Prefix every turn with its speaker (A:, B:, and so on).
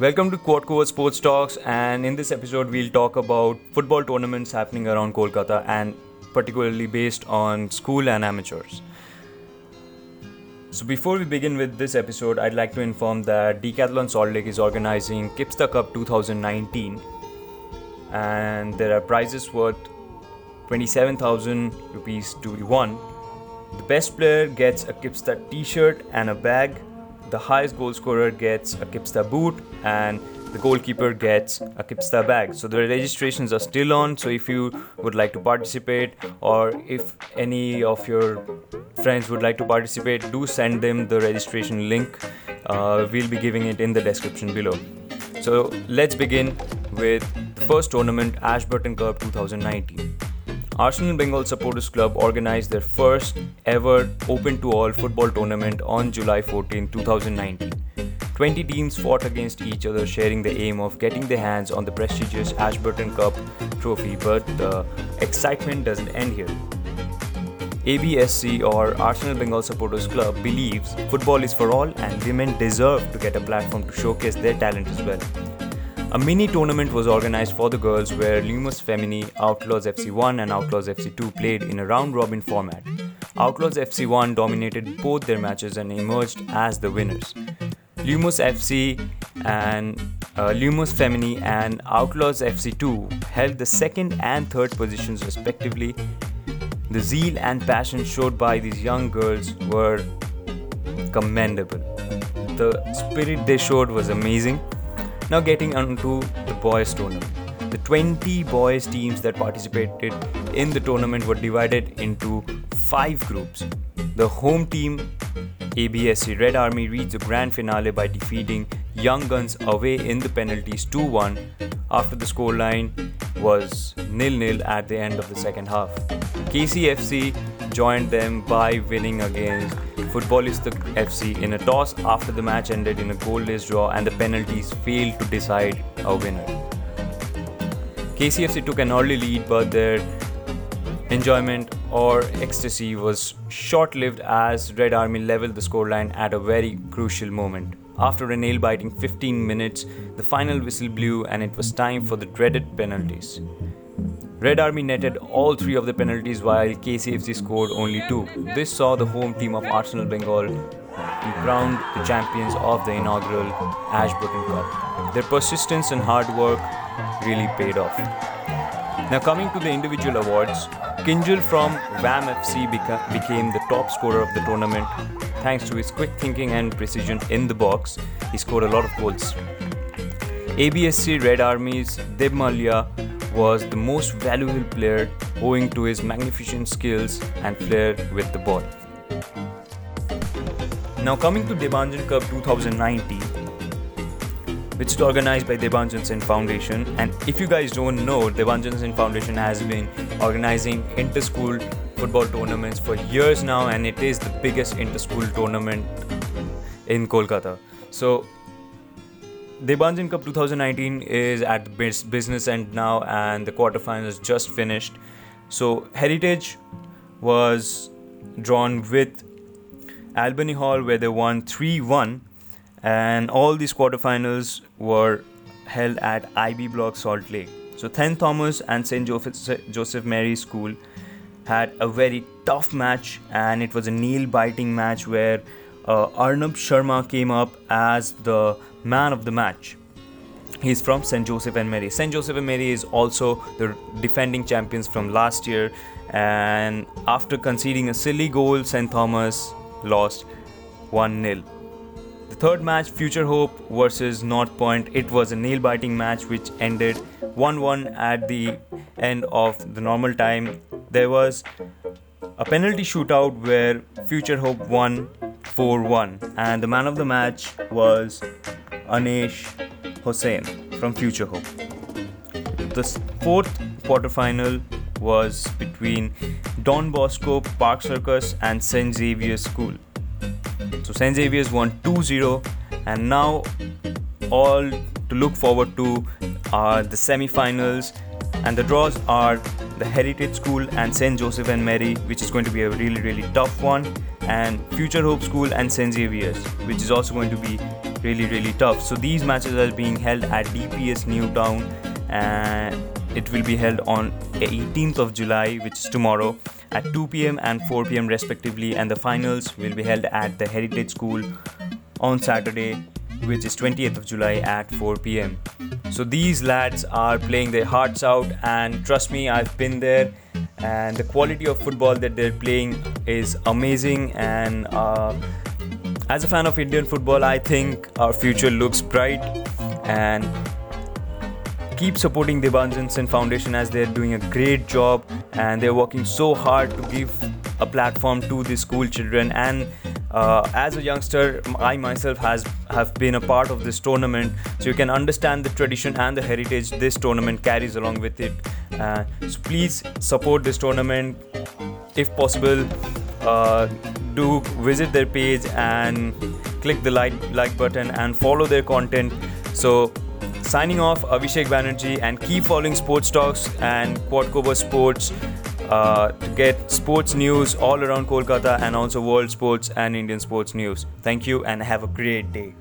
A: Welcome to Quad Sports Talks, and in this episode, we'll talk about football tournaments happening around Kolkata and particularly based on school and amateurs. So, before we begin with this episode, I'd like to inform that Decathlon Salt Lake is organizing Kipsta Cup 2019, and there are prizes worth 27,000 rupees to be won. The best player gets a Kipsta t shirt and a bag the highest goal scorer gets a Kipsta boot and the goalkeeper gets a Kipsta bag. So the registrations are still on. So if you would like to participate or if any of your friends would like to participate, do send them the registration link. Uh, we'll be giving it in the description below. So let's begin with the first tournament, Ashburton Cup 2019. Arsenal Bengal Supporters Club organized their first ever open to all football tournament on July 14, 2019. 20 teams fought against each other, sharing the aim of getting their hands on the prestigious Ashburton Cup trophy, but the excitement doesn't end here. ABSC or Arsenal Bengal Supporters Club believes football is for all and women deserve to get a platform to showcase their talent as well. A mini tournament was organized for the girls where Lumos Femini, Outlaws FC1 and Outlaws FC2 played in a round robin format. Outlaws FC1 dominated both their matches and emerged as the winners. Lumos FC and uh, Lumos Femini and Outlaws FC2 held the second and third positions respectively. The zeal and passion showed by these young girls were commendable. The spirit they showed was amazing now, getting onto the boys' tournament. The 20 boys' teams that participated in the tournament were divided into five groups. The home team, ABSC Red Army, reached the grand finale by defeating Young Guns away in the penalties 2 1 after the scoreline was nil nil at the end of the second half. KCFC joined them by winning against Footballista FC in a toss after the match ended in a goalless draw and the penalties failed to decide a winner. KCFC took an early lead, but their enjoyment or ecstasy was short lived as Red Army leveled the scoreline at a very crucial moment. After a nail biting 15 minutes, the final whistle blew and it was time for the dreaded penalties. Red Army netted all three of the penalties while KCFC scored only two. This saw the home team of Arsenal Bengal be crowned the champions of the inaugural Ashburton Cup. Their persistence and hard work really paid off. Now, coming to the individual awards, Kinjal from VAM FC beca- became the top scorer of the tournament thanks to his quick thinking and precision in the box. He scored a lot of goals. ABSC Red Army's Deb Malia was the most valuable player owing to his magnificent skills and flair with the ball. Now coming to Debanjan Cup 2019, which is organized by Debanjan Sen Foundation. And if you guys don't know, Debanjan Sen Foundation has been organizing inter-school football tournaments for years now, and it is the biggest inter-school tournament in Kolkata. So Debanjan Cup 2019 is at the business end now, and the quarterfinals just finished. So Heritage was drawn with Albany Hall, where they won 3-1, and all these quarterfinals were held at IB Block Salt Lake. So St Thomas and St Joseph Mary School had a very tough match, and it was a nail-biting match where uh, Arnab Sharma came up as the man of the match. He's from St. Joseph and Mary. St. Joseph and Mary is also the defending champions from last year, and after conceding a silly goal, St. Thomas lost 1 0. The third match, Future Hope versus North Point, it was a nail biting match which ended 1 1 at the end of the normal time. There was a penalty shootout where Future Hope won 4 1, and the man of the match was Anesh Hossain from Future Hope. The fourth quarterfinal was between Don Bosco Park Circus and St. Xavier's School. So St. Xavier's won 2 0, and now all to look forward to are the semi finals, and the draws are the Heritage School and St. Joseph and Mary, which is going to be a really, really tough one, and Future Hope School and St. Xavier's, which is also going to be really really tough. So these matches are being held at DPS Newtown and it will be held on 18th of July, which is tomorrow, at 2 pm and 4 pm respectively, and the finals will be held at the Heritage School on Saturday, which is 20th of July at 4 pm. So these lads are playing their hearts out, and trust me, I've been there, and the quality of football that they're playing is amazing. And uh, as a fan of Indian football, I think our future looks bright, and keep supporting the Debanjan Foundation as they're doing a great job and they're working so hard to give a platform to the school children and uh, as a youngster i myself has have been a part of this tournament. So you can understand the tradition and the heritage this tournament carries along with it. Uh, so please support this tournament. If possible uh, do visit their page and click the like like button and follow their content. So Signing off, Abhishek Banerjee, and keep following Sports Talks and Quadcover Sports uh, to get sports news all around Kolkata and also world sports and Indian sports news. Thank you and have a great day.